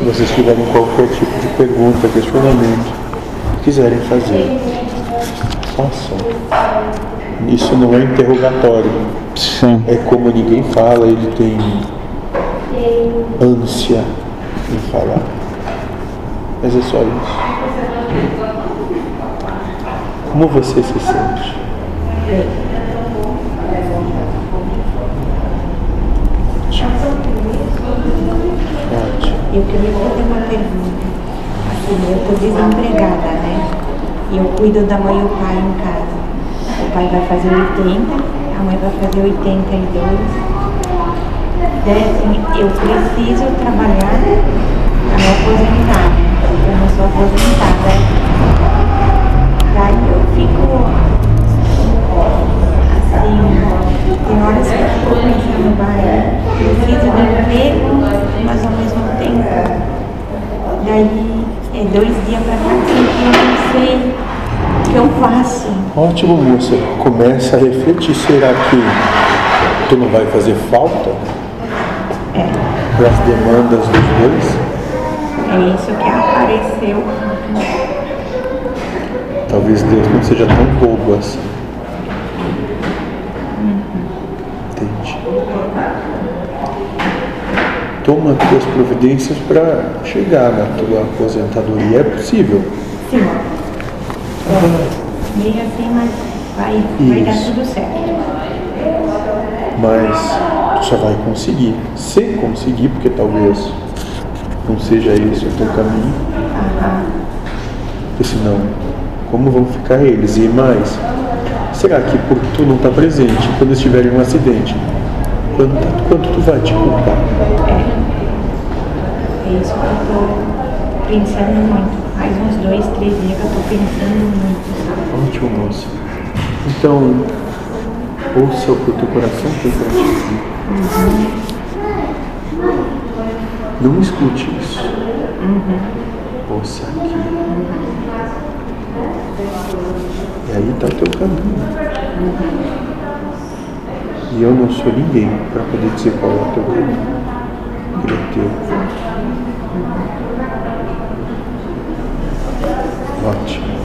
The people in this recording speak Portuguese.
Se vocês tiverem qualquer tipo de pergunta, questionamento, quiserem fazer, façam. Isso não é interrogatório. Sim. É como ninguém fala, ele tem ânsia em falar. Mas é só isso. Como você se sente? Ótimo. Eu queria fazer uma pergunta. Assim, eu estou desempregada, né? E eu cuido da mãe e o pai em casa. O pai vai fazer 80, a mãe vai fazer 82. Daí, assim, eu preciso trabalhar para me aposentar? Eu não sou aposentada. Daí eu fico assim, tem horas que eu fico pensando, vai, preciso de emprego, mas ao mesmo tempo. Daí é dois dias pra cá assim, que eu não sei o que eu faço. Ótimo, moça. Começa a refletir. Será que tu não vai fazer falta É, para as demandas dos dois? é isso que apareceu. Talvez Deus não seja tão bobo assim. Entende? Toma as tuas providências para chegar na tua aposentadoria. É possível. Sim. Meio assim, mas vai, vai dar tudo certo. Mas tu só vai conseguir. Se conseguir, porque talvez não seja esse o teu caminho. Aham. Porque senão, como vão ficar eles? E mais, será que por tu não estar presente, quando eles tiverem um acidente, quanto, quanto tu vai te culpar? É isso que eu tô pensando muito. Faz uns dois, três dias que eu tô pensando muito, sabe? Ótimo, moça. Então, ouça o que o teu coração tem para te dizer. Não escute isso. Ouça aqui. E aí está o teu caminho. E eu não sou ninguém para poder dizer qual é o teu caminho. Ele é teu. Ótimo.